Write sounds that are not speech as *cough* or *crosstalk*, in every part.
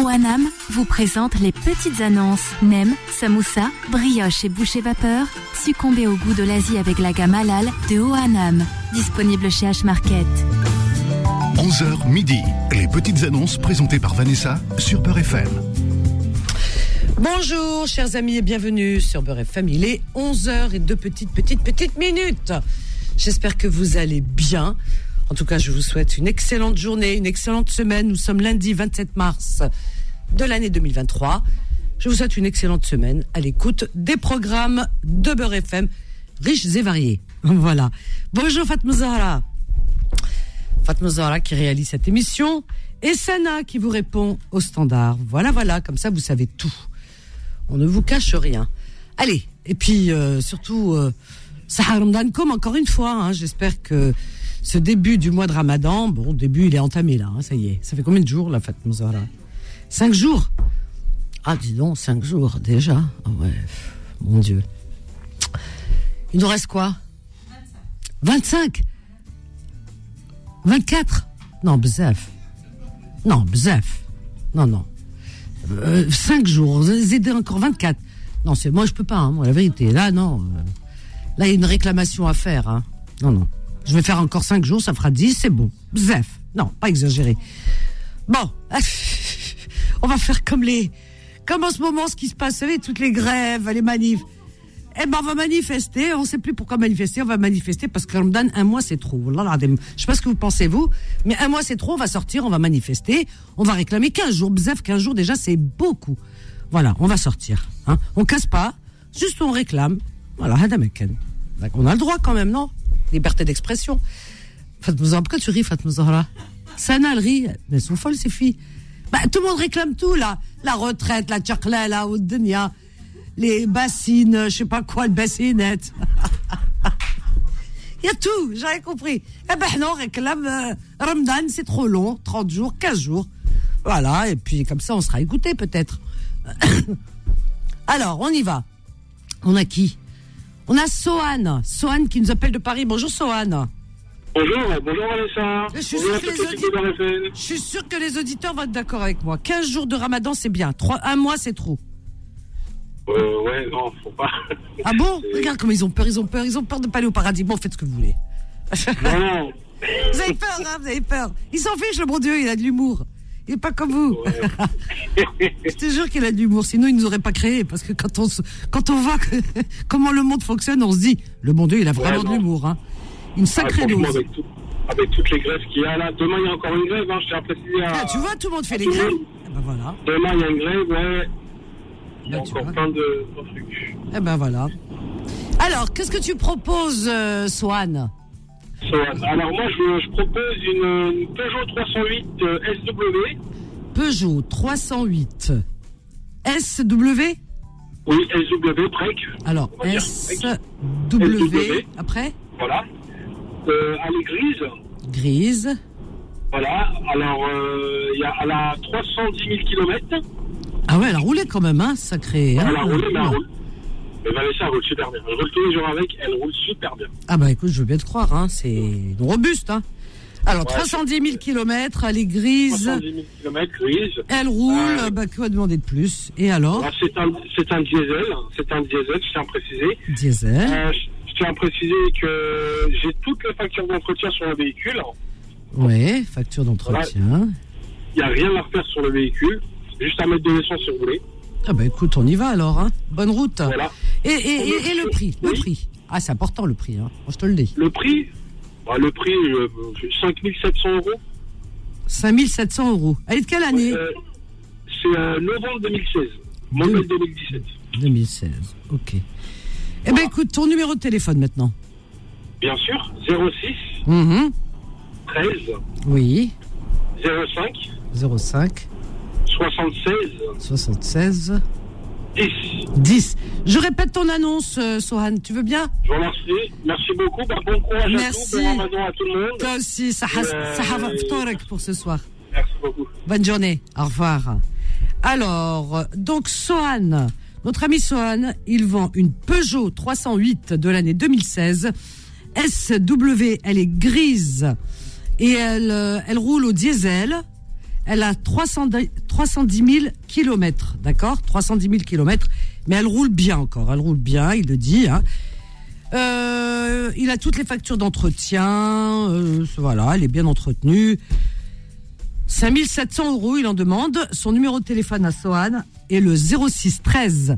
OANAM vous présente les petites annonces. Nem, samoussa, brioche et boucher vapeur. Succombez au goût de l'Asie avec la gamme halal de OANAM. Disponible chez H-Market. 11h midi. Les petites annonces présentées par Vanessa sur Beurre FM. Bonjour, chers amis, et bienvenue sur Beurre FM. Il est 11h et deux petites, petites, petites minutes. J'espère que vous allez bien. En tout cas, je vous souhaite une excellente journée, une excellente semaine. Nous sommes lundi 27 mars de l'année 2023. Je vous souhaite une excellente semaine à l'écoute des programmes de Beurre FM, riches et variés. *laughs* Voilà. Bonjour Fatma Zahra. Fatma qui réalise cette émission et Sana qui vous répond au standard. Voilà, voilà, comme ça vous savez tout. On ne vous cache rien. Allez, et puis euh, surtout, euh, Sahar comme encore une fois. hein, J'espère que ce début du mois de Ramadan, bon, début il est entamé là, hein, ça y est. Ça fait combien de jours la Fatma Cinq jours Ah, dis donc, cinq jours déjà. Ah ouais, mon Dieu. Il nous reste quoi? 25 24 Non, bzaf. Non, bzaf. Non, non. 5 jours, vous aidez encore 24. Non, c'est moi je peux pas, hein, moi, la vérité. Là, non. euh, Là, il y a une réclamation à faire. Hein. Non, non. Je vais faire encore 5 jours, ça fera 10, c'est bon. Bzaf. Non, pas exagéré. Bon. *laughs* On va faire comme les. Comme en ce moment, ce qui se passe, vous savez, toutes les grèves, les manifs. Eh ben, on va manifester. On sait plus pourquoi manifester. On va manifester parce que Ramadan, un mois, c'est trop. Je sais pas ce que vous pensez, vous. Mais un mois, c'est trop. On va sortir, on va manifester. On va réclamer 15 jours. Bzef, 15 jours, déjà, c'est beaucoup. Voilà, on va sortir. Hein. On casse pas. Juste, on réclame. Voilà. On a le droit quand même, non? Liberté d'expression. Fatma pourquoi tu ris, Fatma Zahra? Sana, elle rit. Mais elles sont folles, ces filles. Bah, tout le monde réclame tout, là. La retraite, la tchakla, la Oudenia, les bassines, je sais pas quoi, le bassinette. *laughs* Il y a tout, rien compris. Eh ben non, on réclame euh, Ramadan, c'est trop long, 30 jours, 15 jours. Voilà, et puis comme ça, on sera écouté peut-être. *coughs* Alors, on y va. On a qui? On a Sohan. Sohan qui nous appelle de Paris. Bonjour Sohan. Bonjour, bonjour Vanessa. Je suis Bonjour sûr que les l'équipe de RFN. Je suis sûr que les auditeurs vont être d'accord avec moi. 15 jours de ramadan, c'est bien. Trois, un mois, c'est trop. Euh, ouais, non, faut pas. Ah bon Regarde comment ils ont peur, ils ont peur, ils ont peur de pas aller au paradis. Bon, faites ce que vous voulez. Non, non. *laughs* Vous avez peur, hein, vous avez peur. Il s'en fiche, le bon Dieu, il a de l'humour. Il est pas comme vous. *laughs* Je te jure qu'il a de l'humour, sinon il nous aurait pas créé. Parce que quand on, se- quand on voit que- *laughs* comment le monde fonctionne, on se dit, le bon Dieu, il a vraiment Ouais, de l'humour. Hein. Une Ah, sacrée dose. avec, tout- avec toutes les grèves qu'il y a là, demain il y a encore une grève, hein, je tiens à préciser. À... Ah, tu vois, tout le monde fait les tout le grèves. Eh ben voilà. Demain il y a une grève, ouais. Il y a encore vois. plein de, trucs. Eh ben voilà. Alors, qu'est-ce que tu proposes, euh, Swan? So, alors moi je, je propose une, une Peugeot 308 euh, SW. Peugeot 308 SW Oui, SW, break. Alors, SW. après? Voilà. Euh, elle est grise. Grise. Voilà. Alors, euh, il y a, elle a 310 000 km. Ah ouais, elle a roulé quand même, hein, sacré. hein. Elle a roulé, mais elle roule. Mais Vanessa, roule super bien. Je roule tous les jours avec, elle roule super bien. Ah bah écoute, je veux bien te croire, hein, c'est robuste. Hein. Alors, Ouais, 310 000 km, elle est grise, 310 000 km, grise. elle roule, Euh, bah quoi demander de plus? Et alors? Alors, c'est un, diesel, c'est un diesel, je tiens à préciser. Diesel. Euh, tiens à préciser que j'ai toutes les factures d'entretien sur le véhicule. Ouais, facture d'entretien. Il n'y a rien à refaire sur le véhicule. Juste à mettre de l'essence si vous voulez. Ah bah écoute, on y va alors, hein. Bonne route. Voilà. Et, et, et, et le prix, le Oui. prix. Ah, c'est important le prix, hein. Je te le dis. Le prix, bah, le prix, euh, 5700 euros. 5700 euros. Elle est de quelle année Euh, c'est euh, novembre 2016. Modèle 2017. 2016, ok. Eh ben écoute, ton numéro de téléphone maintenant. Bien sûr, 06 Mhm. 13 Oui, 05 05 76 76 10. 10. Je répète ton annonce, euh, Sohan, tu veux bien? Je vous remercie. Merci beaucoup. Bah, bon courage Merci. à tous. Bon ramadan à tout le monde. Toi aussi, ça has- Euh, pour ce soir. Merci beaucoup. Bonne journée, au revoir. Alors, donc Sohan, notre ami Sohan, il vend une Peugeot 308 de l'année 2016. SW, elle est grise et elle, euh, elle roule au diesel. Elle a 310 000 kilomètres, d'accord? 310 000 kilomètres, mais elle roule bien encore. Elle roule bien, il le dit. Hein. Euh, il a toutes les factures d'entretien. Euh, voilà, elle est bien entretenue. 5700 euros, il en demande. Son numéro de téléphone à Sohan est le 06 13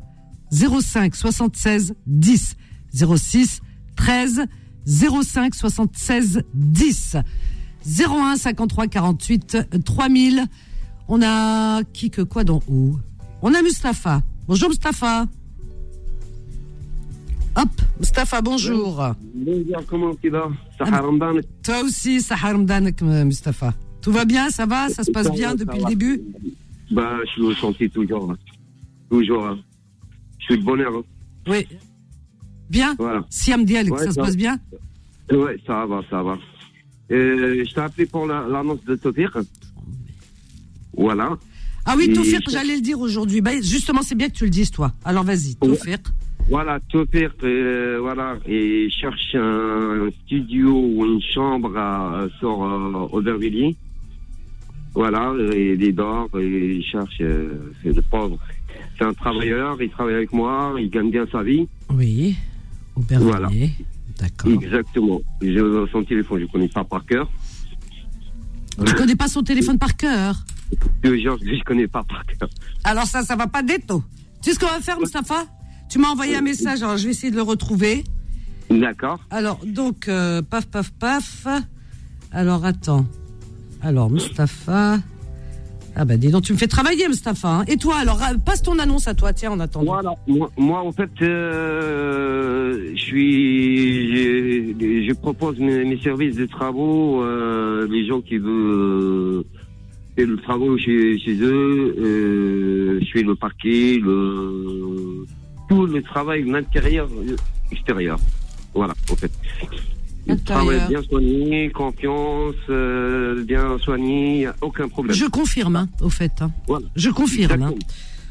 05 76 10. 06 13 05 76 10. 01 53 48 3000. On a qui que quoi dans où? On a Mustapha. Bonjour Mustapha. Hop, Mustapha, bonjour. Bonjour, comment tu vas? Toi aussi, Sahar Mdanek, Mustapha. Tout va bien, ça va Ça se passe bien depuis le début Bah, je suis au chantier toujours. Hein. Toujours. Hein. Je suis de bonheur. Hein. Oui. Bien Voilà. Siam Dial, ça, se passe bien Ouais, ça va, ça va. Euh, je t'ai appelé pour l'annonce de Tofir. Voilà. Ah oui, Tofir, j'allais le dire aujourd'hui. Bah, justement, c'est bien que tu le dises, toi. Alors vas-y, Tofir. Voilà, Tofir, euh, voilà, et cherche un studio ou une chambre à, sur euh, Aubervilliers. Voilà, il dort, il cherche, euh, c'est le pauvre. C'est un travailleur, il travaille avec moi, il gagne bien sa vie. Oui, Aubervilliers. Voilà. D'accord. Exactement. J'ai son téléphone, je ne connais pas par cœur. Tu ne *laughs* connais pas son téléphone par cœur? Je ne connais pas par cœur. Alors ça, ça va pas d'être. Tu sais ce qu'on va faire, Mustapha? Tu m'as envoyé un message, alors je vais essayer de le retrouver. D'accord. Alors, donc, euh, paf, paf, paf. Alors, attends. Alors, Mustapha. Ah bah dis donc, tu me fais travailler, Mustapha. Hein. Et toi, alors, passe ton annonce à toi, tiens, en attendant. Voilà, moi, moi en fait, euh, je suis, je, propose mes, services de travaux, euh, les gens qui veulent faire le travail chez, chez eux, euh, je fais le parquet, le, tout le travail l'intérieur, extérieur. Voilà, en fait. Travail bien soigné, confiance, euh, bien soigné, aucun problème. Je confirme, hein, au fait. Hein. Je confirme. Hein.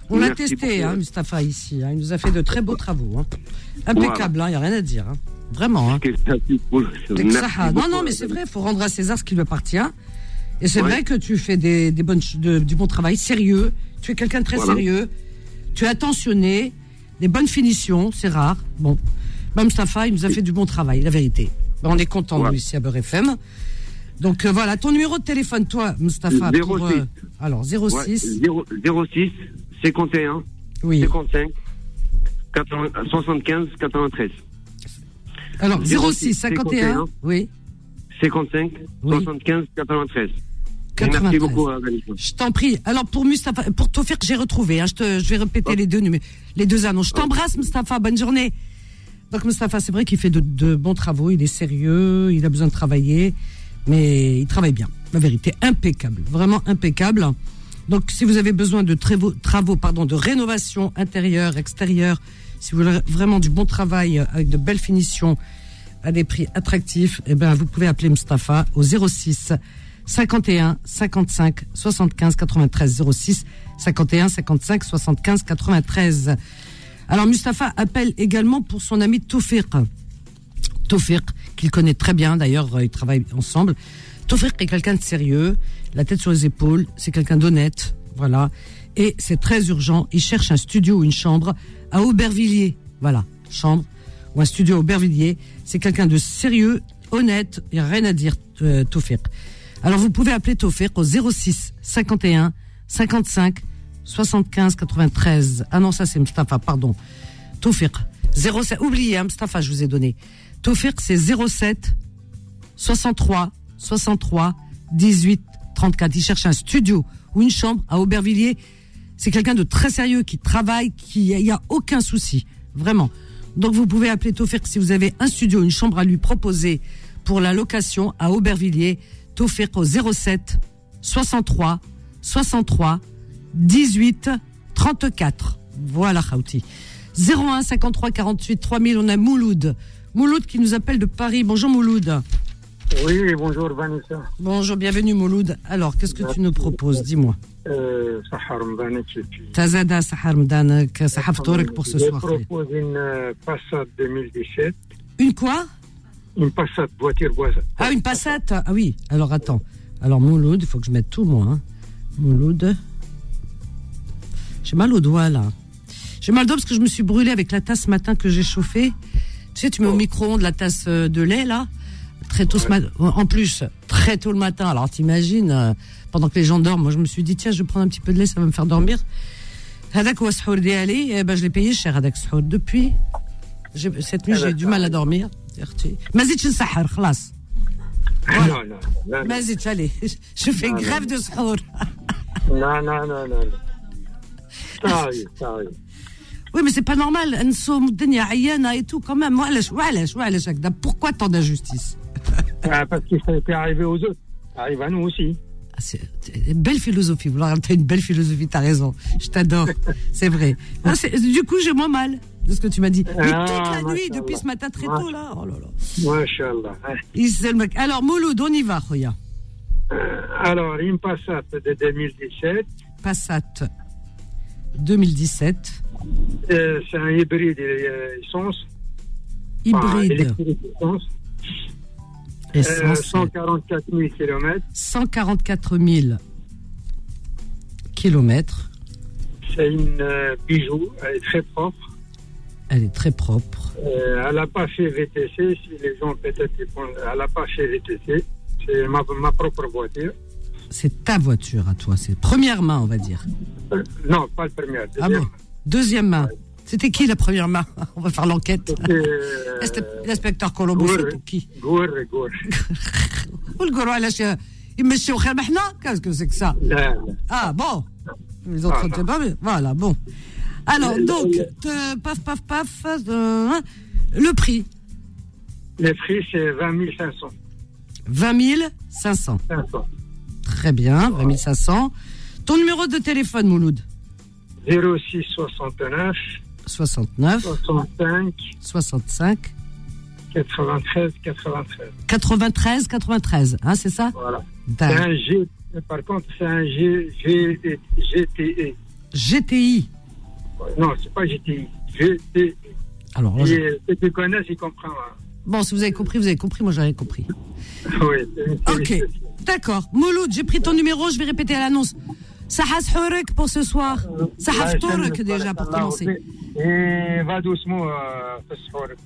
On l'a testé, hein, Mustapha, ici. Il nous a fait de très beaux travaux. Impeccable, il n'y a rien à dire. Vraiment. Non, non, mais c'est vrai, il faut rendre à César ce qui lui appartient. Et c'est vrai que tu fais des, des bonnes, du bon travail, sérieux. Tu es quelqu'un de très sérieux. Tu es attentionné, des bonnes finitions, c'est rare. Bon. Bah, Mustapha, il nous a fait du bon travail, la vérité. On est content de ici à Beurre FM. Donc euh, voilà, ton numéro de téléphone, toi, Mustapha. 06. Pour, euh, alors, 06. 06 51 oui. 55 75 93. Alors, 06 51, oui. 55 75 93. Merci beaucoup, Je t'en prie. Alors pour Mustapha, pour que j'ai retrouvé. Hein, je, te, je vais répéter les deux les deux annonces. Je t'embrasse, Mustapha. Bonne journée. Donc Mustafa, c'est vrai qu'il fait de, bons travaux, il est sérieux, il a besoin de travailler, mais il travaille bien. La vérité, impeccable, vraiment impeccable. Donc si vous avez besoin de travaux, travaux pardon, de rénovation intérieure, extérieure, si vous voulez vraiment du bon travail avec de belles finitions à des prix attractifs, eh ben vous pouvez appeler Mustafa au 06 51 55 75 93 06 51 55 75 93. Alors Mustapha appelle également pour son ami Tofir. Tofir, qu'il connaît très bien d'ailleurs, euh, ils travaillent ensemble. Tofir est quelqu'un de sérieux, la tête sur les épaules, c'est quelqu'un d'honnête, voilà. Et c'est très urgent, il cherche un studio ou une chambre à Aubervilliers. Voilà, chambre ou un studio à Aubervilliers. C'est quelqu'un de sérieux, honnête, il n'y a rien à dire, euh, Tofir. Alors vous pouvez appeler Tofir au 06 51 55 75 93. Ah non, ça c'est Mustafa, pardon. Toufir. 07. Oubliez, hein, Mustafa, je vous ai donné. Toufir, c'est 07 63 63 18 34. Il cherche un studio ou une chambre à Aubervilliers. C'est quelqu'un de très sérieux qui travaille, qui il y a aucun souci, vraiment. Donc vous pouvez appeler Tofir si vous avez un studio, une chambre à lui proposer pour la location à Aubervilliers. Tofir au 07 63 63 18 34. Voilà, Khauti. 01 53 48 3000, on a Mouloud. Mouloud qui nous appelle de Paris. Bonjour Mouloud. Oui, bonjour Vanessa. Bonjour, bienvenue Mouloud. Alors, qu'est-ce que tu nous proposes? Dis-moi. Euh, Tazada Sahar Mdanek, Sahar pour ce soir. Je propose une euh, Passat 2017. Une quoi? Une Passat, voiture boise. Ah, une Passat? Ah oui, alors attends. Alors Mouloud, il faut que je mette tout moi. Hein. Mouloud. J'ai mal au doigt là. J'ai mal au doigt parce que je me suis brûlée avec la tasse ce matin que j'ai chauffée. Tu sais, tu mets au micro-ondes la tasse euh, de lait là. Très tôt ce matin. En plus, très tôt le matin. Alors t'imagines, euh, pendant que les gens dorment, moi je me suis dit, tiens, je vais prendre un petit peu de lait, ça va me faire dormir. Hadak wa sahur diali, eh ben, je l'ai payé cher Hadak sahur. Depuis, j'ai- cette nuit, j'ai du mal à dormir. ما زيدش نسحر خلاص Non, non, non, ما زيدش allez *laughs* je fais grève de sahur non, non, non, non. non. Ça arrive, ça arrive. Oui, mais c'est pas normal. نصوم الدنيا عيانة et tout quand même. وعلاش وعلاش وعلاش هكذا Pourquoi tant d'injustice *laughs* Ah, Parce que ça peut arriver aux autres. Ça arrive à nous aussi. Ah, C'est c'est une belle philosophie. Voilà, T'as une belle philosophie, t'as raison. Je t'adore. *laughs* C'est vrai. Ah, c'est- du coup, j'ai moins mal de ce que tu m'as dit. Mais Ah, toute la nuit, machallah. depuis ce matin très tôt, là. Oh là là. Masha'Allah. hein. يسلمك. Alors, Mouloud, on y va, Khoya. Alors, une Passat de 2017, Passat 2017. euh, c'est un hybride euh, essence. Enfin, Hybride. essence. Euh, Essence. 144 000 km. 144 000 kilomètres. C'est une euh, bijou. Elle est très propre. Elle est très propre. Euh, elle n'a pas fait VTC. Si les gens peut-être ils pensent- elle n'a pas fait VTC. C'est ma, ma propre voiture. C'est ta voiture à toi, c'est première main, on va dire. Euh, non, pas le première. Deuxième. Ah bon Deuxième main. C'était qui la première main *laughs* On va faire l'enquête. Euh, l'inspecteur Colombo, c'était qui Gour, Gour. Oh, le Gour, Monsieur qu'est-ce que c'est que ça Ah, ah bon Les autres ah, ne pas, voilà, bon. Alors, euh, donc, euh, paf, paf, paf, euh, hein, le prix Le prix, c'est 20 500. 20 500 500. Très bien, 20 500. Ton numéro de téléphone, Mouloud 06 69 69 65 65 93 93. 93 93, hein, c'est ça Voilà. C'est un G. Par contre, c'est un G, G, GTE. GTI. Non, c'est pas GTI. GTE. Alors, là, je- Et ceux qui connaissent, ils comprennent. hein. bon, si vous avez compris, vous avez compris, moi j'avais compris. *laughs* Oui, Ok. D'accord. Mouloud, j'ai pris ton numéro, je vais répéter à l'annonce. Sahas Horek pour ce soir. Euh, Sahas Horek déjà pour commencer. Et va doucement, Horek.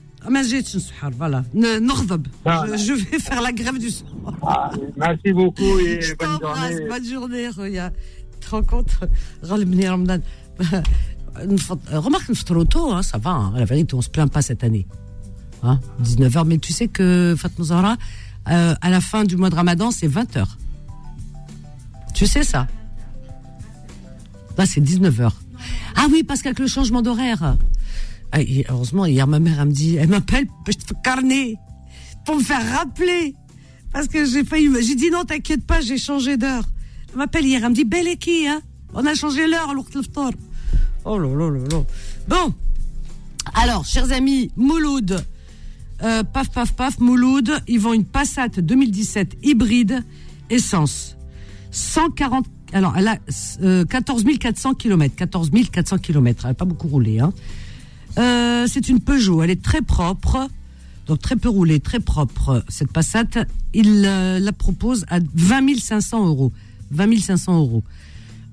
Voilà. Nordab. Ah, je vais faire la grève du soir. Ah, merci beaucoup et bonne journée. Bonne journée, Roya. Tu te rends compte? Ghalmni *laughs* euh, Remarque, nous tôt, hein, ça va. Hein. La vérité, on ne se plaint pas cette année. Hein, 19h, mais tu sais que Fatma Zahra euh, à la fin du mois de Ramadan c'est 20h tu sais ça? Là c'est 19h ah oui parce qu'avec le changement d'horaire ah, heureusement hier ma mère elle me dit elle m'appelle je te carnet pour me faire rappeler. Parce que j'ai failli. J'ai dit non, t'inquiète pas, j'ai changé d'heure. Elle m'appelle hier, elle me dit belle qui, hein? On a changé l'heure, alors que. Oh là là là là. Bon. Alors, chers amis, Mouloud, euh, paf paf paf, Mouloud, ils vont une Passat 2017 hybride essence. 140. Alors, elle a euh, 14 400 km. 14 400 km. Elle n'a pas beaucoup roulé, hein. Euh, c'est une Peugeot, elle est très propre, donc très peu roulée, très propre. Cette Passat, il euh, la propose à 20 500 euros. 20 500 euros.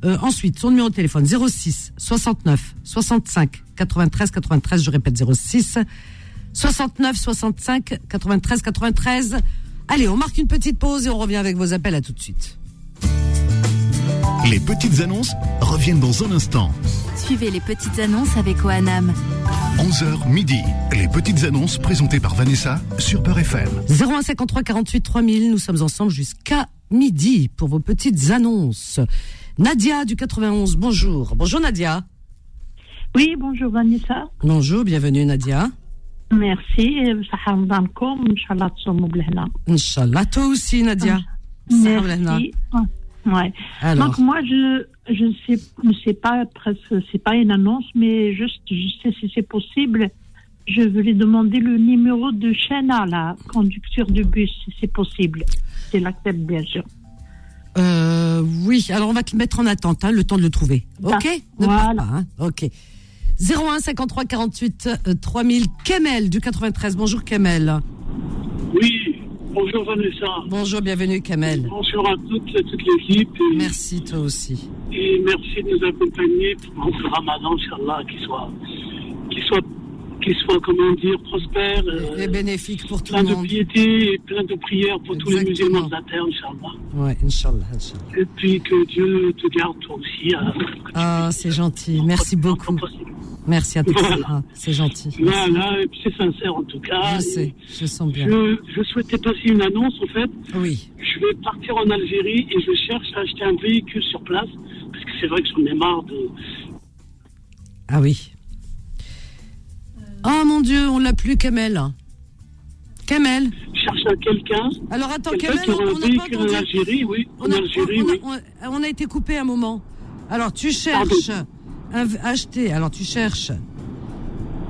Ensuite, son numéro de téléphone 06 69 65 93 93. Je répète 06 69 65 93 93. Allez, on marque une petite pause et on revient avec vos appels. À tout de suite. Les petites annonces reviennent dans un instant. Suivez les petites annonces avec OANAM. 11h midi. Les petites annonces présentées par Vanessa sur Peur FM. 0153 48 3000. Nous sommes ensemble jusqu'à midi pour vos petites annonces. Nadia du 91, bonjour. Bonjour Nadia. Oui, bonjour Vanessa. Bonjour, bienvenue Nadia. Merci. صحة رمضانكم إن شاء الله تصوموا بالهنا. Inch'Allah, toi aussi Nadia. Salam alaikum. Merci. Ah, Ouais. Alors, Donc moi je je ne sais je sais pas presque c'est pas une annonce mais juste je sais si c'est possible je voulais demander le numéro de Shana là conducteur de bus si c'est possible. C'est l'accepte bien sûr. euh, oui, alors on va te mettre en attente, hein, le temps de le trouver. Ok Ne pars Voilà. pas, hein. Ok. 01 53 48 euh, 3000. Kemel du 93. Bonjour Kemel. Oui, Bonjour Vanessa. Bonjour, bienvenue Kamel. Bonjour à toute, toute l'équipe. Merci toi aussi. et merci de nous accompagner pour ce ramadan, Inch'Allah, qui soit, qui soit, qui soit, comment dire, prospère. euh, Et bénéfique pour tout plein le de monde. piété et plein de prières pour tous les musulmans de la terre, Inch'Allah. Ouais, Inch'Allah, Inch'Allah. Et puis que Dieu te garde toi aussi. hein. Ah, c'est gentil. Merci beaucoup. Merci à toi. Voilà. Ah, c'est gentil. Là, là, et puis c'est sincère en tout cas. Je sais, je sens bien. Je, je souhaitais passer une annonce en fait. Oui. Je vais partir en Algérie et je cherche à acheter un véhicule sur place parce que c'est vrai que j'en ai marre de. Ah oui. Oh mon Dieu, on l'a plus, Kamel. Kamel. Je cherche à quelqu'un. Alors attends, Quelqu'un Kamel, on un n'a pas véhicule en entendu. Algérie, oui. En On a, Algérie, on a- oui. on a- on a été coupé un moment. Alors tu cherches un, acheter. Alors tu cherches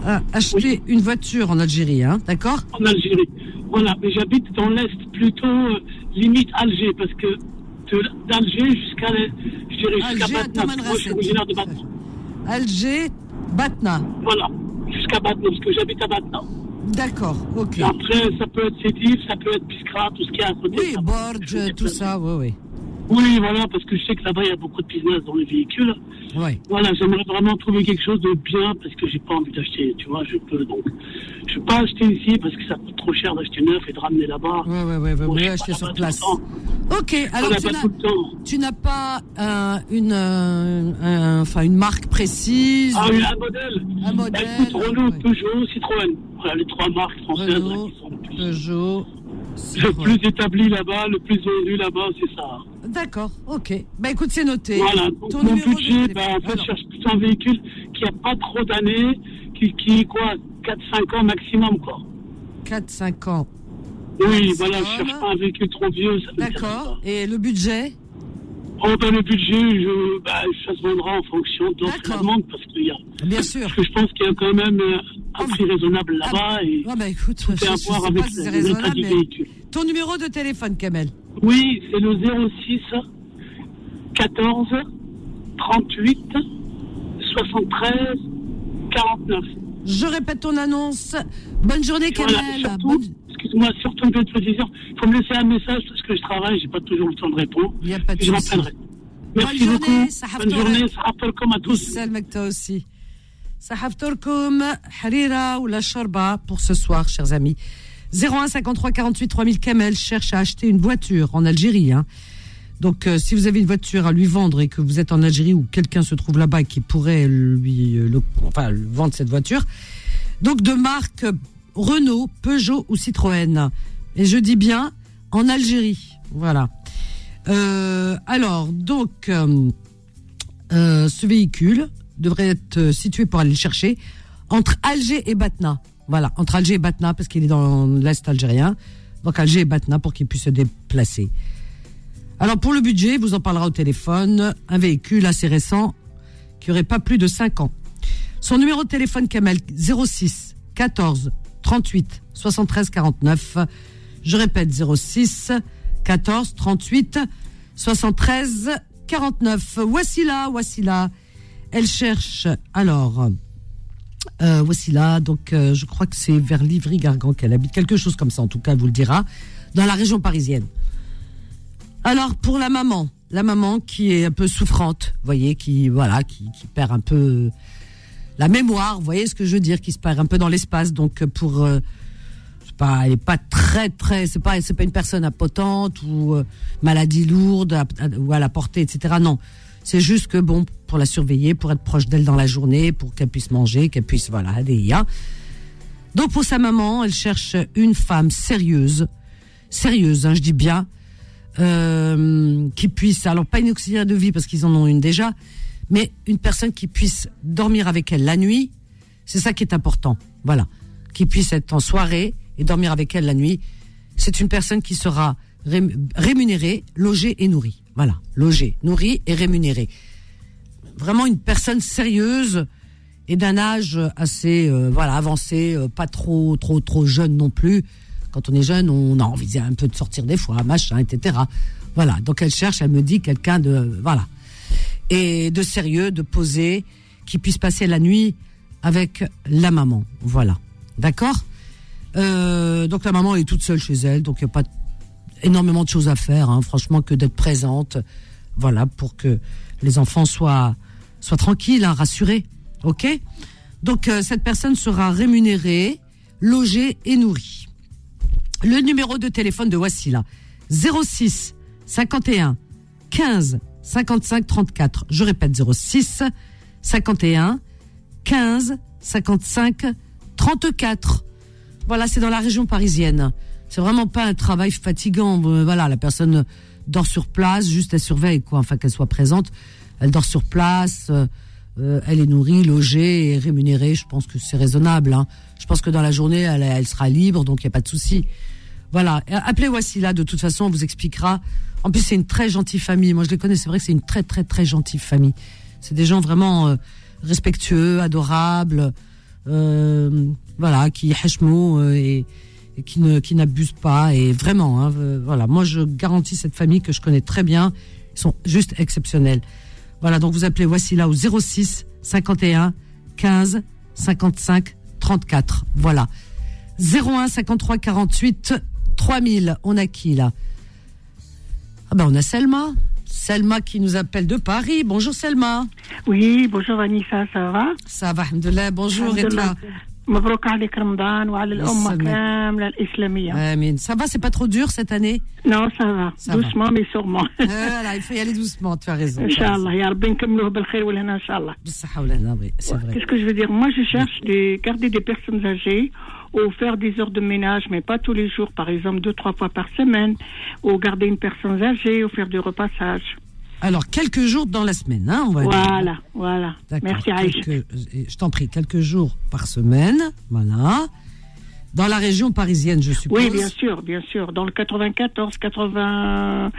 à acheter une voiture en Algérie, hein, d'accord? En Algérie. Voilà, mais j'habite dans l'Est, plutôt euh, limite Alger, parce que d'Alger jusqu'à, je dirais jusqu'à Batna, moi je suis originaire de Batna. Alger, Batna. Voilà, jusqu'à Batna, parce que j'habite à Batna. D'accord, ok. Après, ça peut être Sétif, ça peut être Biskra, tout ce qui est à côté. Oui, Borge, tout ça, oui, oui. Oui, voilà, parce que je sais que là-bas, il y a beaucoup de business dans les véhicules. Ouais. Voilà, j'aimerais vraiment trouver quelque chose de bien parce que j'ai pas envie d'acheter, tu vois, je peux donc. Je peux pas acheter ici parce que ça coûte trop cher d'acheter neuf et de ramener là-bas. Ouais, ouais, ouais, ouais, Bon, mieux acheter sur place. Ok, alors tu n'as, pas euh, une, euh, une marque précise? Ah oui, un modèle. Un modèle, écoute, Renault, ouais. Peugeot, Citroën. Voilà, les trois marques françaises là, qui sont le plus, Peugeot, le plus établi là-bas, le plus vendu là-bas, c'est ça. D'accord, ok. Bah écoute, c'est noté. Voilà, donc Ton mon de budget, en fait, Alors, je cherche plutôt un véhicule qui a pas trop d'années, qui, qui quoi, 4-5 ans maximum, quoi. 4-5 ans. Oui, voilà, je cherche pas un véhicule trop vieux, D'accord. Et le budget? Oh, ben, le budget, je, ben, ça se vendra en fonction de l'offre et la demande, parce qu'il y a, Bien sûr. parce que je pense qu'il y a quand même euh, un Ah, prix raisonnable Ah, là-bas et ah bah écoute, je, tout je à sais voir pas avec si c'est raisonnable, mais ton numéro de téléphone, Kamel. Oui, c'est le 06 14 38 73 49. Je répète ton annonce. Bonne journée, voilà, Kamel. Bonne... Excuse-moi, surtout le précision. Il faut me laisser un message parce que je travaille, j'ai pas toujours le temps de répondre. Il n'y a pas de Je rappellerai. Bonne journée, Bonne journée, à tous. Salam toi aussi. Sahab Turkum, Harira ou la Shorba pour ce soir, chers amis. 01 53 48 3000 Kamel cherche à acheter une voiture en Algérie. hein. Donc, euh, si vous avez une voiture à lui vendre et que vous êtes en Algérie ou quelqu'un se trouve là-bas qui pourrait lui, euh, lui vendre cette voiture, donc de marque Renault, Peugeot ou Citroën. Et je dis bien en Algérie. Voilà. Euh, alors, donc, ce véhicule devrait être situé pour aller le chercher entre Alger et Batna. Voilà, entre Alger et Batna, parce qu'il est dans l'Est algérien. Donc Alger et Batna pour qu'il puisse se déplacer. Alors pour le budget, vous en parlera au téléphone, un véhicule assez récent qui aurait pas plus de 5 ans. Son numéro de téléphone Kamel 06 14 38 73 49. Je répète 06 14 38 73 49. Voici là, voici là. Elle cherche alors. Euh, voici là, donc euh, je crois que c'est vers Livry-Gargan qu'elle habite, quelque chose comme ça en tout cas, elle vous le dira, dans la région parisienne. Alors pour la maman, la maman qui est un peu souffrante, voyez, qui voilà, qui, qui perd un peu la mémoire, vous voyez ce que je veux dire, qui se perd un peu dans l'espace. Donc pour, euh, pas, elle est pas très très, c'est pas, c'est pas une personne impotente ou euh, maladie lourde ou à la portée, etc. Non, c'est juste que bon, pour la surveiller, pour être proche d'elle dans la journée, pour qu'elle puisse manger, qu'elle puisse voilà, des Donc pour sa maman, elle cherche une femme sérieuse, sérieuse, hein, je dis bien, euh, qui puisse, alors pas une auxiliaire de vie parce qu'ils en ont une déjà, mais une personne qui puisse dormir avec elle la nuit, c'est ça qui est important. Voilà, qui puisse être en soirée et dormir avec elle la nuit. C'est une personne qui sera ré- rémunérée, logée et nourrie. Voilà, logée, nourrie et rémunérée. Vraiment une personne sérieuse et d'un âge assez euh, voilà avancé, euh, pas trop trop trop jeune non plus. Quand on est jeune, on a envie un peu de sortir des fois, machin, etc. Voilà, donc elle cherche, elle me dit quelqu'un de voilà et de sérieux, de posé, qui puisse passer la nuit avec la maman. Voilà, d'accord? Euh, donc la maman est toute seule chez elle, donc il n'y a pas énormément de choses à faire, hein, franchement, que d'être présente, voilà, pour que les enfants soient, soient tranquilles, hein, rassurés. Ok? Donc euh, cette personne sera rémunérée, logée et nourrie. Le numéro de téléphone de Wassila, 06 51 15 55 34. Je répète 06 51 15 55 34. Voilà, c'est dans la région parisienne. C'est vraiment pas un travail fatigant. Euh, Voilà, la personne dort sur place, juste elle surveille quoi, enfin qu'elle soit présente. Elle dort sur place, euh, euh, elle est nourrie, logée et rémunérée. Je pense que c'est raisonnable. hein. Je pense que dans la journée, elle, sera libre, donc il y a pas de souci. Voilà, appelez Wassila, de toute façon, on vous expliquera. En plus, c'est une très gentille famille. Moi, je les connais, c'est vrai que c'est une très, très, très gentille famille. C'est des gens vraiment respectueux, adorables, euh, voilà, qui hachemou euh, et, et qui ne qui n'abusent pas. Et vraiment, hein, euh, voilà, moi, je garantis cette famille que je connais très bien. Ils sont juste exceptionnels. Voilà, donc vous appelez Wassila au 06 51 15 55 34. Voilà. 01 53 48 3000. On a qui là? Ah ben on a Selma. Selma qui nous appelle de Paris. Bonjour Selma. Oui, bonjour Vanessa, ça va? Ça va, alhamdoulilah. Bonjour et toi? مبروك عليك رمضان وعلى الأمة يسلمك. كاملة الإسلامية Amin. Ça va, c'est pas trop dur cette année Non, ça va, Ça va. doucement mais sûrement *laughs* Voilà, il faut y aller doucement, tu as raison. إن شاء الله يا ربي نكملوه بالخير والهنا إن شاء الله بالصحة والهنا, oui, c'est vrai. Qu'est-ce que je veux dire Moi, je cherche de garder des personnes âgées ou faire des heures de ménage, mais pas tous les jours, par exemple deux, trois fois par semaine, ou garder une personne âgée ou faire du repassage. Alors, quelques jours dans la semaine, hein, on va dire. Voilà, voilà. D'accord. Merci. Quelques- euh, je t'en prie, quelques jours par semaine, voilà. Dans la région parisienne, je suppose. Oui, bien sûr, bien sûr. Dans le 94, 80.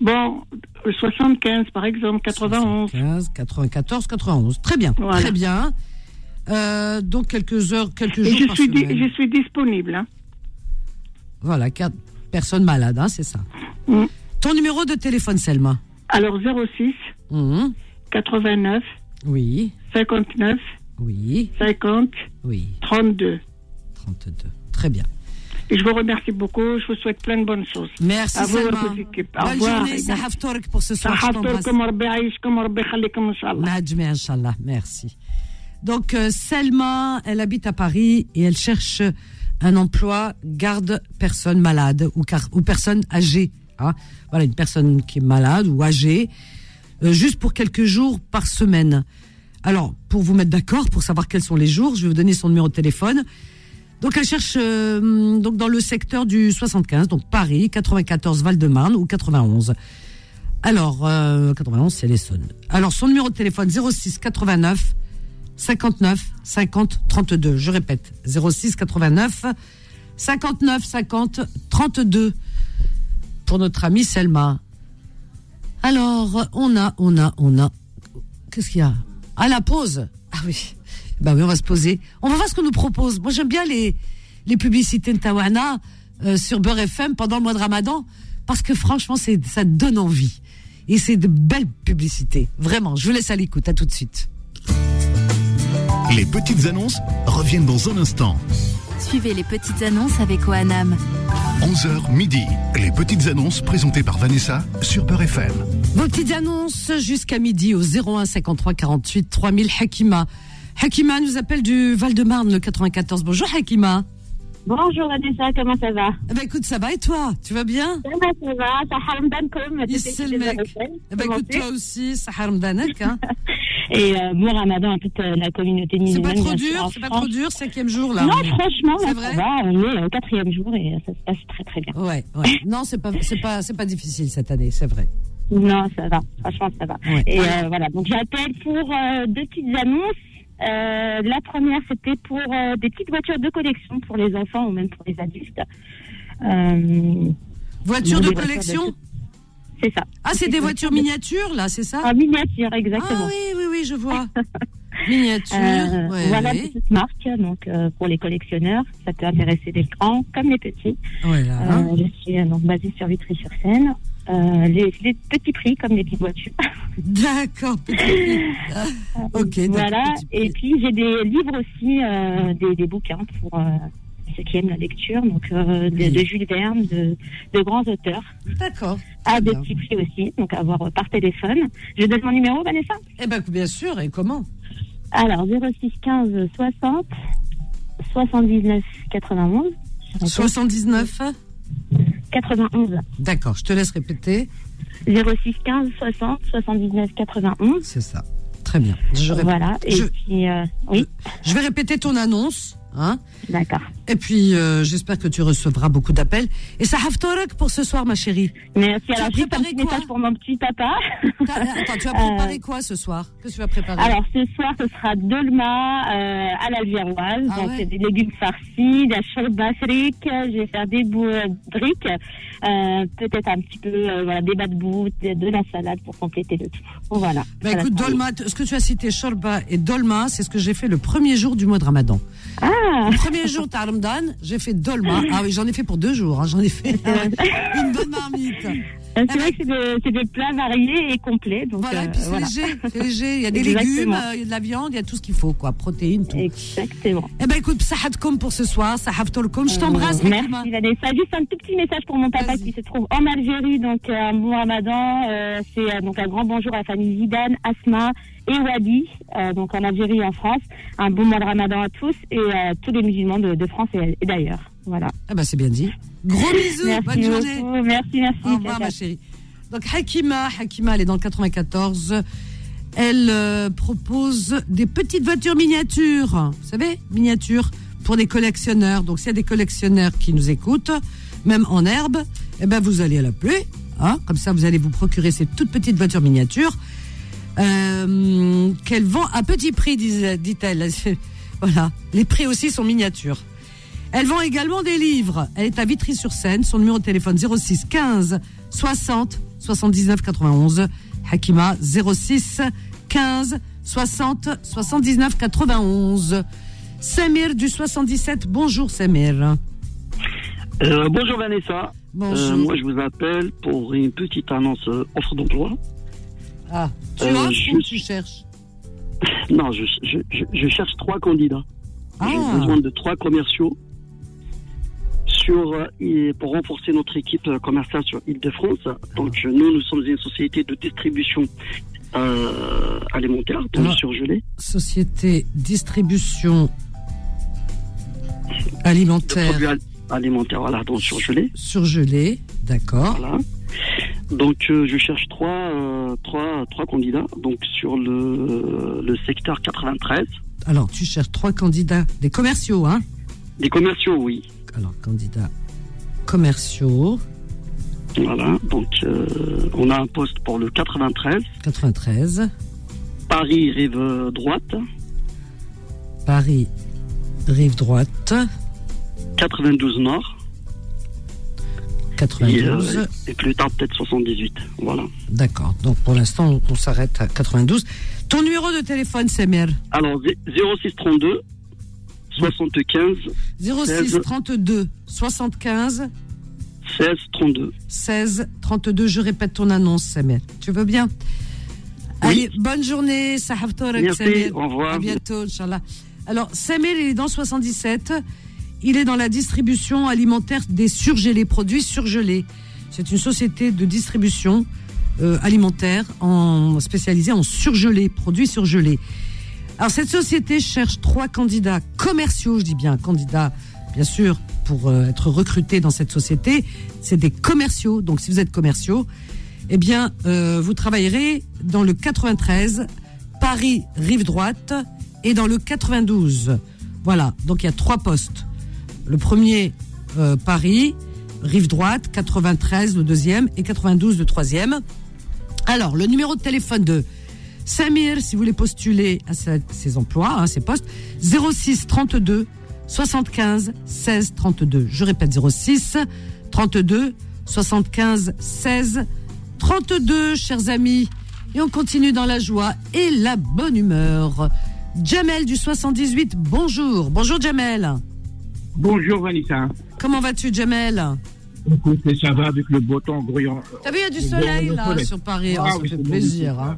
Bon, le 75 par exemple, 91. 15, 94, 91. Très bien, Voilà. très bien. Euh, donc quelques heures, quelques Et jours je par suis, semaine. je suis disponible. Hein. Voilà, quatre personnes malades, hein, c'est ça. Mm. Ton numéro de téléphone, Selma? Alors 06 89 59 50 32 32 très bien. Je vous remercie beaucoup. Je vous souhaite plein de bonnes choses. Merci. À vous pour ce soir. Selma, elle habite à Paris et elle cherche un emploi garde personne malade ou personne âgée hein. Voilà, une personne qui est malade ou âgée, euh, juste pour quelques jours par semaine. Alors, pour vous mettre d'accord, pour savoir quels sont les jours, je vais vous donner son numéro de téléphone. Donc, elle cherche euh, dans le secteur du 75, donc Paris, 94 Val-de-Marne ou 91. Alors, euh, 91, c'est l'Essonne. Alors, son numéro de téléphone, 06 89 59 50 32. Je répète, 06 89 59 50 32 pour notre amie Selma. Alors, on a, on a, on a. Qu'est-ce qu'il y a? À la pause Ah oui. Ben oui, on va se poser. On va voir ce qu'on nous propose. Moi, j'aime bien les, les publicités de Tawana euh, sur Beurre FM pendant le mois de Ramadan parce que franchement, c'est, ça donne envie. Et c'est de belles publicités. Vraiment, je vous laisse à l'écoute. À tout de suite. Les petites annonces reviennent dans un instant. Suivez les petites annonces avec Oanam. 11h midi. Les petites annonces présentées par Vanessa sur Peur FM. Vos petites annonces jusqu'à midi au 01 53 48 3000 Hakima. Hakima nous appelle du Val-de-Marne, le 94. Bonjour Hakima. Bonjour Vanessa, comment ça va? Eh ben, écoute, ça va et toi? Tu vas bien? Ça va, ça va. Saharam Bankom. Eh ben, écoute, toi aussi, Saharam Banak. Hein. *laughs* et euh, bon ramadan à toute euh, la communauté musulmane. C'est pas trop dur, c'est pas trop dur, cinquième jour là. Non, franchement, là, vrai? ça va, on est au quatrième jour et euh, ça se passe très très bien. Ouais, ouais. *laughs* non, c'est pas, pas, pas difficile cette année, c'est vrai. Non, ça va, franchement, ça va. Et euh, voilà, donc j'appelle pour euh, deux petites annonces. Euh, la première, c'était pour euh, des petites voitures de collection pour les enfants ou même pour les adultes. Euh, Voiture des de voitures collection C'est ça. Ah, c'est des voitures miniatures là, c'est ça En miniature, exactement. Ah oui, oui, oui, je vois. *laughs* Miniature, ouais, voilà ouais. petite marque, donc pour les collectionneurs, ça peut intéresser les grands comme les petits. Euh, je suis donc basée sur Vitry-sur-Seine. Euh, les, les petits prix comme les petites voitures. *laughs* D'accord. petit prix. Ah, ok. voilà. Et puis j'ai des livres aussi, euh, des, des bouquins pour euh, ceux qui aiment la lecture, donc de, de Jules Verne, de, de grands auteurs. D'accord. À de petits prix aussi, donc à voir par téléphone. Je donne mon numéro, Vanessa? Eh ben, bien sûr, et comment? Alors, 06 15 60 79 91. 79 91. D'accord, je te laisse répéter. 06 15 60 79 91. C'est ça. Très bien. Je Voilà. Et je- puis, euh, oui. Je vais répéter ton annonce. Hein D'accord. Et puis, euh, j'espère que tu recevras beaucoup d'appels. Et ça Haftorek pour ce soir, ma chérie. Merci. Tu as Alors, juste un préparé petit message pour mon petit papa. Attends, tu as *laughs* préparé quoi ce soir? Que tu vas préparer? Euh, Alors, ce soir, ce sera dolma euh, à l'algéroise. Ah donc, ouais. c'est des légumes farcis, de la shorba fric. Je vais faire des euh, briques. Euh, Peut-être un petit peu euh, voilà, des bas de de, la salade pour compléter le tout. Voilà. Bah écoute, Dolma, ce que tu as cité, Shorba et Dolma, c'est ce que j'ai fait le premier jour du mois de Ramadan. Ah Le premier jour de Ramadan, j'ai fait Dolma. Ah oui, j'en ai fait pour deux jours. hein, J'en ai fait *laughs* une bonne marmite. Euh, C'est vrai que c'est de- c'est des plats variés et complets. Donc, Voilà, et euh, puis c'est voilà. léger, c'est léger. Il y a des Exactement. légumes, euh, il y a de la viande, il y a tout ce qu'il faut, quoi. Protéines, tout. Exactement. Eh ben écoute, Sahatkom pour ce soir, Sahaftolkom. Je t'embrasse. Merci Vanessa. Juste un tout petit message pour mon papa qui se trouve en Algérie, donc euh, un bon ramadan. Euh, c'est euh, donc un grand bonjour à la famille Zidane, Asma et Wadi, euh, donc en Algérie et en France. Un bon mois de ramadan à tous et euh, tous les musulmans de, de France et, et d'ailleurs. Voilà. Ah ben c'est bien dit. Gros bisous, Merci bonne journée. beaucoup, merci, merci. Au revoir, ma chérie. Donc, Hakima, Hakima, elle est dans le 94. Elle euh, propose des petites voitures miniatures. Vous savez, miniatures pour des collectionneurs. Donc, s'il y a des collectionneurs qui nous écoutent, même en herbe, eh ben, vous allez l'appeler. Hein, comme ça, vous allez vous procurer ces toutes petites voitures miniatures. Euh, qu'elle vend à petit prix, dit-elle. *laughs* voilà, les prix aussi sont miniatures. Elle vend également des livres. Elle est à Vitry-sur-Seine. Son numéro de téléphone 06 15 60 79 91. Hakima 06 15 60 79 91. Samir du 77. Bonjour Samir. Euh, bonjour Vanessa. Bonjour. Euh, moi je vous appelle pour une petite annonce euh, offre d'emploi. Ah, tu offres je- ou tu cherches? Non, je, je, je, je cherche trois candidats. J'ai Ah. besoin de trois commerciaux sur, euh, pour renforcer notre équipe euh, commerciale sur Île-de-France. Donc euh, nous, nous sommes une société de distribution euh, alimentaire, donc Alors, surgelée. Société distribution alimentaire Produits al- alimentaires, voilà, donc surgelés. surgelé. D'accord. Voilà. Donc euh, je cherche trois, euh, trois, trois candidats donc sur le, le secteur 93. Alors, tu cherches trois candidats, des commerciaux, hein Des commerciaux, oui. Alors, candidats commerciaux, Voilà. Donc euh, on a un poste pour le 93. 93, Paris rive droite. Paris, rive droite, 92 nord. Et, 92. euh, et plus tard peut-être 78. Voilà. D'accord. Donc, pour l'instant, on, on s'arrête à 92. Ton numéro de téléphone, c'est Mer Alors zé- 06 32 75 06 16 32 75 16 32. 16 32. Je répète ton annonce, Samir. Tu veux bien Allez, bonne journée, Merci, Samir. au revoir. À bientôt, Inch'Allah. Alors, Samir, il est dans 77. Il est dans la distribution alimentaire des surgelés, produits surgelés. C'est une société de distribution euh, alimentaire en, spécialisée en surgelés, produits surgelés. Alors, cette société cherche trois candidats commerciaux, je dis bien candidats, bien sûr, pour euh, être recrutés dans cette société. C'est des commerciaux. Donc, si vous êtes commerciaux, eh bien, euh, vous travaillerez dans le 93, Paris, rive droite, et dans le 92. Voilà. Donc, il y a trois postes. Le premier, euh, Paris, rive droite, 93, le deuxième, et 92, le troisième. Alors, le numéro de téléphone de Samir, si vous voulez postuler à ce- ces emplois, hein, ces postes, 06 32 75 16 32. Je répète 06 32 75 16 32, chers amis. Et on continue dans la joie et la bonne humeur. Jamel du 78, bonjour. Bonjour Jamel. Bonjour Vanessa. Comment vas-tu Jamel? Écoutez, ça va avec le beau temps grouillant. T'as vu, il y a du Le soleil là soleil. sur Paris, Ah hein, ça oui, fait plaisir. hein.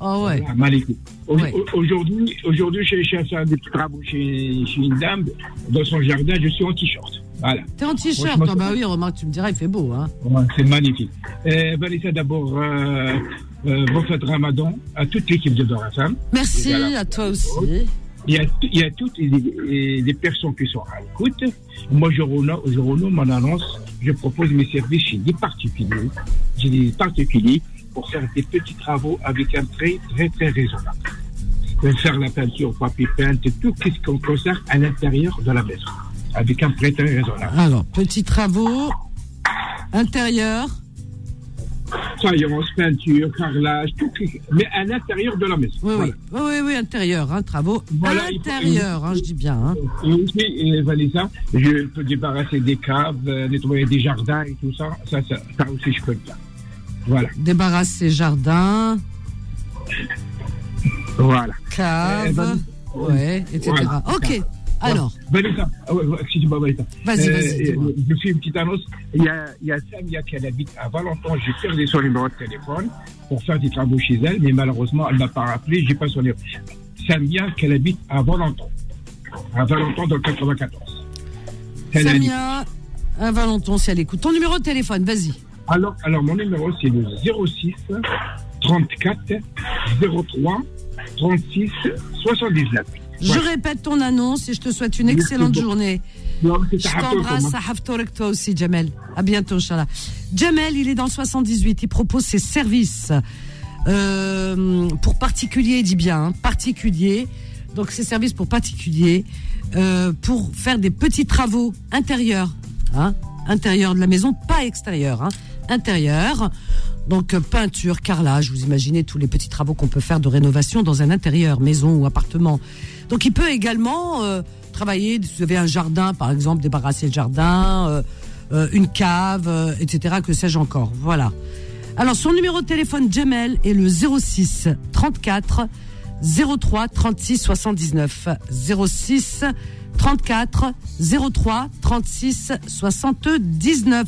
Oh ouais. Voilà. Au- Ouais. au- Aujourd'hui, aujourd'hui, je suis à faire des petits travaux chez, chez une dame dans son jardin. Je suis en t-shirt. Voilà. T'es en t-shirt, ah bah oui, remarque, tu me diras, il fait beau, hein. Ouais, c'est magnifique. Euh, Vanessa, d'abord, euh, euh, bon fête Ramadan à toute l'équipe de Dora Femme. Merci voilà. à toi aussi. Il y a, il y a toutes les, personnes qui sont à l'écoute. Moi, je renomme, mon annonce. Je propose mes services chez des particuliers. J'ai des particuliers pour faire des petits travaux avec un prix très, très raisonnable. Faire la peinture, papier peint, tout ce qu'on concerne à l'intérieur de la maison. Avec un prix très raisonnable. Alors, petits travaux, intérieur. Faïence, peinture, carrelage, tout, mais à l'intérieur de la maison. Oui, Voilà. oui, oui, oui, intérieur, hein, travaux Voilà, il faut- intérieur, hein, je dis bien. Hein. Et aussi, Vanessa, je peux débarrasser des caves, euh, nettoyer des jardins et tout ça. Ça, ça, ça aussi, je peux le faire. Voilà. Débarrasser jardin, Voilà. cave, Eh ben, ouais, etc. Voilà. Ok, alors, Vanessa, ah excuse-moi, Vanessa. Vas-y, vas-y, euh. Je fais une petite annonce. Il y a, il y a Samia qui habite à Valenton. J'ai perdu son numéro de téléphone pour faire des travaux chez elle, mais malheureusement, elle ne m'a pas rappelé. J'ai pas son numéro. Samia qui habite à Valenton. À Valenton, dans le 94. Elle a dit- Samia, un Valenton, si elle écoute. Ton numéro de téléphone, vas-y. Alors, alors, mon numéro, c'est le 06 34 03 36 79. Je répète ton annonce et je te souhaite une excellente journée. Non, Je t'embrasse à Haftorek, toi aussi, Jamel. À bientôt, Inch'Allah. Jamel, il est dans le 78. Il propose ses services euh, pour particuliers, il dit bien, hein, particuliers. Donc, ses services pour particuliers, euh, pour faire des petits travaux intérieurs, hein, intérieur de la maison, pas extérieur, hein, intérieur. Donc, euh, peinture, carrelage, vous imaginez tous les petits travaux qu'on peut faire de rénovation dans un intérieur, maison ou appartement. Donc, il peut également euh, travailler, si vous avez un jardin, par exemple, débarrasser le jardin, euh, euh, une cave, euh, etc., que sais-je encore. Voilà. Alors, son numéro de téléphone, Jamel, est le 06 34 03 36 79. 06 34 03 36 79.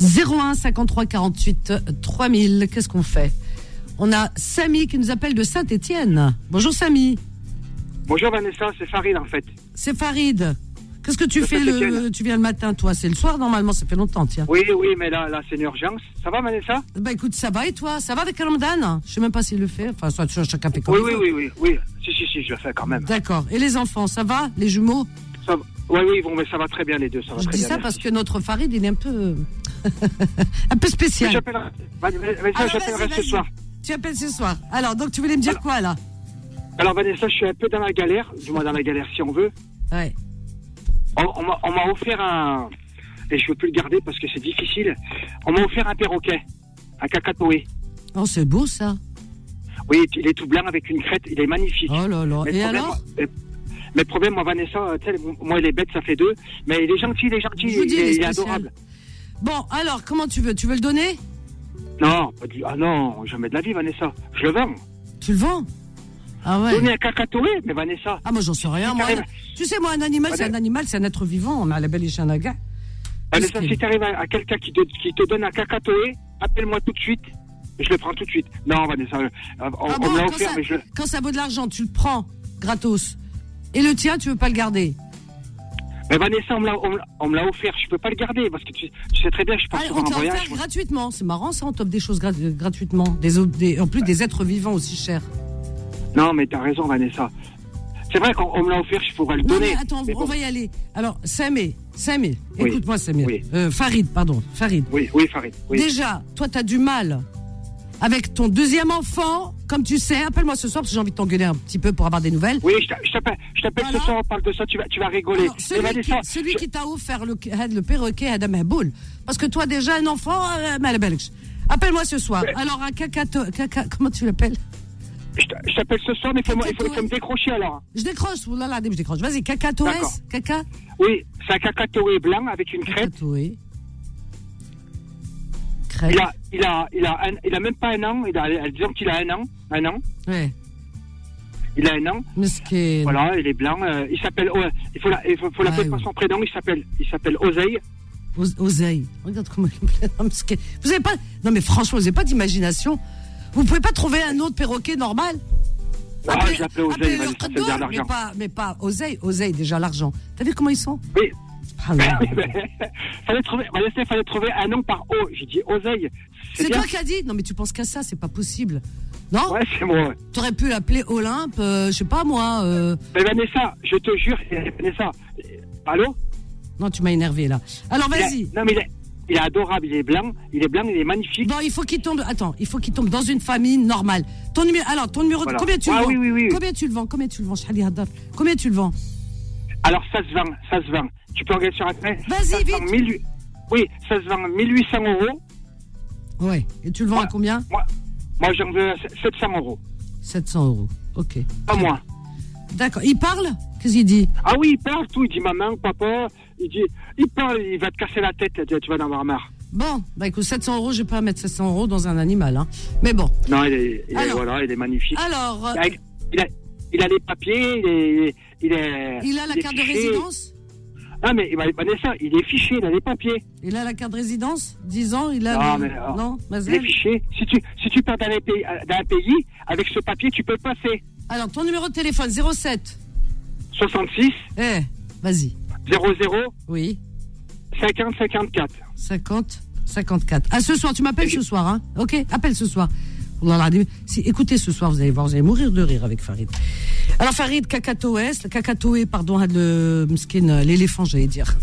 01 53 48 3000. Qu'est-ce qu'on fait? On a Samy qui nous appelle de Saint-Étienne. Bonjour Samy. Bonjour Vanessa, c'est Farid en fait. C'est Farid. Qu'est-ce que tu fais le, tu viens le matin toi? C'est le soir normalement, ça fait longtemps tiens. Oui, oui, mais là, là c'est une urgence. Ça va Vanessa? Bah écoute, ça va et toi? Ça va avec Ramadan? Je sais même pas s'il le fait. Enfin, soit chacun fait comme Oui, oui, veut. oui, oui, oui. Si, si, si, je le fais quand même. D'accord. Et les enfants, ça va? Les jumeaux? Oui, oui, bon, mais ça va très bien les deux. Ça va Je très dis bien. ça parce que notre Farid, il est un peu, *laughs* un peu spécial. j'appellerai- ce soir. Tu appelles ce soir. Alors, donc tu voulais me dire quoi là? Alors Vanessa, je suis un peu dans la galère, du moins dans la galère si on veut. Ouais. On, on m'a- offert un, et je veux plus le garder parce que c'est difficile. On m'a offert un perroquet, un cacatoé. Oh, c'est beau ça. Oui, il est tout blanc avec une crête, il est magnifique. Oh là là. Mais Et problème, alors Mais le problème, moi, Vanessa, moi, les bêtes, ça fait deux. Mais il est gentil, il est gentil, dis, il, est est, il est adorable. Bon, alors, comment tu veux Tu veux le donner? Non, pas du... ah non, jamais de la vie, Vanessa. Je le vends. Tu le vends? Ah ouais. Donner un cacatoé, mais Vanessa. Ah, moi, j'en sais rien. Si Moi, tu sais, moi, un animal, c'est un animal, c'est un être vivant. On a la belle et gars. Vanessa, si tu arrives à, à quelqu'un qui te, qui te donne un cacatoé, appelle-moi tout de suite. Je le prends tout de suite. Non, Vanessa, euh, on, Ah on bon, me l'a offert, ça, mais je quand ça vaut de l'argent, tu le prends gratos. Et le tien, tu veux pas le garder Mais Vanessa, on me l'a- on me offert. Je peux pas le garder parce que tu, tu sais très bien, je pars Ah, souvent on en l'a offert voyage. gratuitement. C'est marrant, ça, on t'offre des choses grat- gratuitement. Des, en plus, des êtres vivants aussi chers. Non, mais t'as raison, Vanessa. C'est vrai qu'on on me l'a offert, je pourrais le Non, donner. mais attends, Mais on va y aller. Alors, Samé, Samé, Oui. écoute-moi, Samé. Oui. Euh, Farid, pardon, Farid. Oui, oui, Farid. Oui. Déjà, toi, t'as du mal avec ton deuxième enfant. Comme tu sais, appelle-moi ce soir parce que j'ai envie de t'engueuler un petit peu pour avoir des nouvelles. Oui, je t'a- je t'appelle, je t'appelle ce soir, on parle de ça, tu vas, tu vas rigoler. Alors, celui, qui, Vanessa, celui qui t'a offert le, le perroquet Adam Haboul. Parce que toi, déjà, un enfant, euh. Appelle-moi ce soir. Alors, un cacato, caca, comment tu l'appelles? Je t'a- je t'appelle ce soir, mais il faut, il faut, faut me décrocher alors. Je décroche, oulala, je décroche. Vas-y, cacatoès, caca. Oui, c'est un cacatoé blanc avec une crête. Cacatoé. Il a, il a, il a, un- il a même pas un an. Il a, disons qu'il a un an, un an. Ouais. Il a un an. Mesquin. Voilà, il est blanc. euh, il s'appelle. ouais, il faut la- il faut, faut l'appeler Ouais, par son prénom. Il s'appelle, il s'appelle Oseille. Os- Oseille. Regarde comment il me. Non. Vous avez pas. Non, mais franchement, vous n'avez pas d'imagination. Vous pouvez pas trouver un autre perroquet normal? Ah, Appelez- je l'appelais Oseille, mais pas, mais pas Oseille, Oseille, déjà l'argent. T'as vu comment ils sont? Oui. *laughs* Fallait trouver, Vanessa, fallait trouver un nom par O. J'ai dit Oseille. C'est toi qui as dit Non, mais tu penses qu'à ça, c'est pas possible. Non Ouais, c'est moi. Tu aurais pu l'appeler Olympe, euh, je sais pas moi. euh, Mais Vanessa, je te jure, Vanessa. Allô Non, tu m'as énervé là. Alors vas-y. Non, mais il est, il est adorable, il est blanc, il est blanc, il est magnifique. Bon, il faut qu'il tombe. Attends, il faut qu'il tombe dans une famille normale. Ton numéro. Alors, ton numéro. de- Voilà. Combien tu le Ah vends oui, oui, oui. Combien tu le vends Combien tu le vends Shali Haddad? Combien tu le vends? Alors, ça se vend, ça se vend. Tu peux regarder sur Internet. Vas-y, vite. vend 1000 Oui, ça se vend 1800 euros. Ouais. Et tu le vends à combien Moi, moi j'en veux 700 euros. 700 euros. Ok. Pas moins. D'accord. Il parle? Qu'est-ce qu'il dit? Ah oui, il parle tout. Il dit maman, papa. Il dit, il parle, il va te casser la tête. Tu tu vas en avoir marre. Bon, bah écoute, 700 euros, je vais pas mettre 700 euros dans un animal. Hein. Mais bon. Non, il est, il est- Alors. voilà, il est magnifique. Alors, euh, Il a, il a, il a les papiers, il est, il est. il a la carte de résidence? Ah, mais Vanessa, il est fiché, il a les papiers. Il a la carte de résidence 10 ans Il a. Non, le- mais alors, Non, Il est fiché. Si tu, si tu pars dans, les pays, un pays, avec ce papier, tu peux passer. Alors, ton numéro de téléphone 07. 66 Eh, vas-y. 00 Oui. 50 54. 50 54. Ah, ce soir, tu m'appelles ce soir, hein Ok, appelle ce soir. Si, écoutez ce soir, vous allez voir, vous allez mourir de rire avec Farid. Alors Farid Kakatoès, Kakatoé, pardon, le skin, euh, l'éléphant, j'allais dire.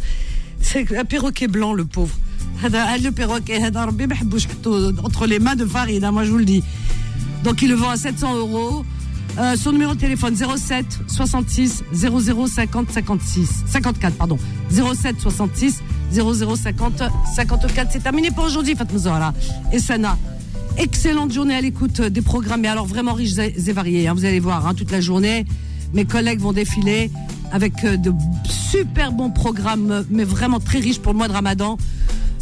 *laughs* C'est un perroquet blanc, le pauvre. Ah, le perroquet, entre les mains de Farid, hein, moi je vous le dis. Donc il le vend à 700 euros. Euh, son numéro de téléphone 07 66 00 50 56 54 pardon 07 66 00 50 54 c'est terminé pour aujourd'hui Fatma et Sana excellente journée à l'écoute des programmes mais alors vraiment riches et variés hein. vous allez voir hein, toute la journée mes collègues vont défiler avec euh, de super bons programmes mais vraiment très riches pour le mois de Ramadan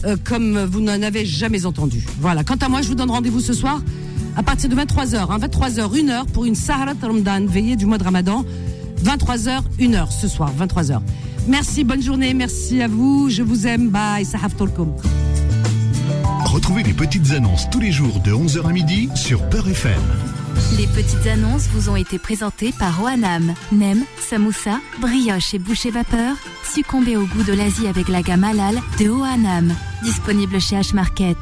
euh, comme vous n'en avez jamais entendu. Voilà. Quant à moi, je vous donne rendez-vous ce soir à partir de 23h. Hein, 23h, 1h pour une Sahara Ramadan, veillée du mois de Ramadan. 23h, 1h ce soir, 23h. Merci, bonne journée, merci à vous, je vous aime, bye, sahaf tolkoum. Retrouvez les petites annonces tous les jours de 11h à midi sur Peur FM. Les petites annonces vous ont été présentées par Oanam. Nem, samoussa, brioche et boucher vapeur. Succombez au goût de l'Asie avec la gamme halal de Oanam. Disponible chez H-Market.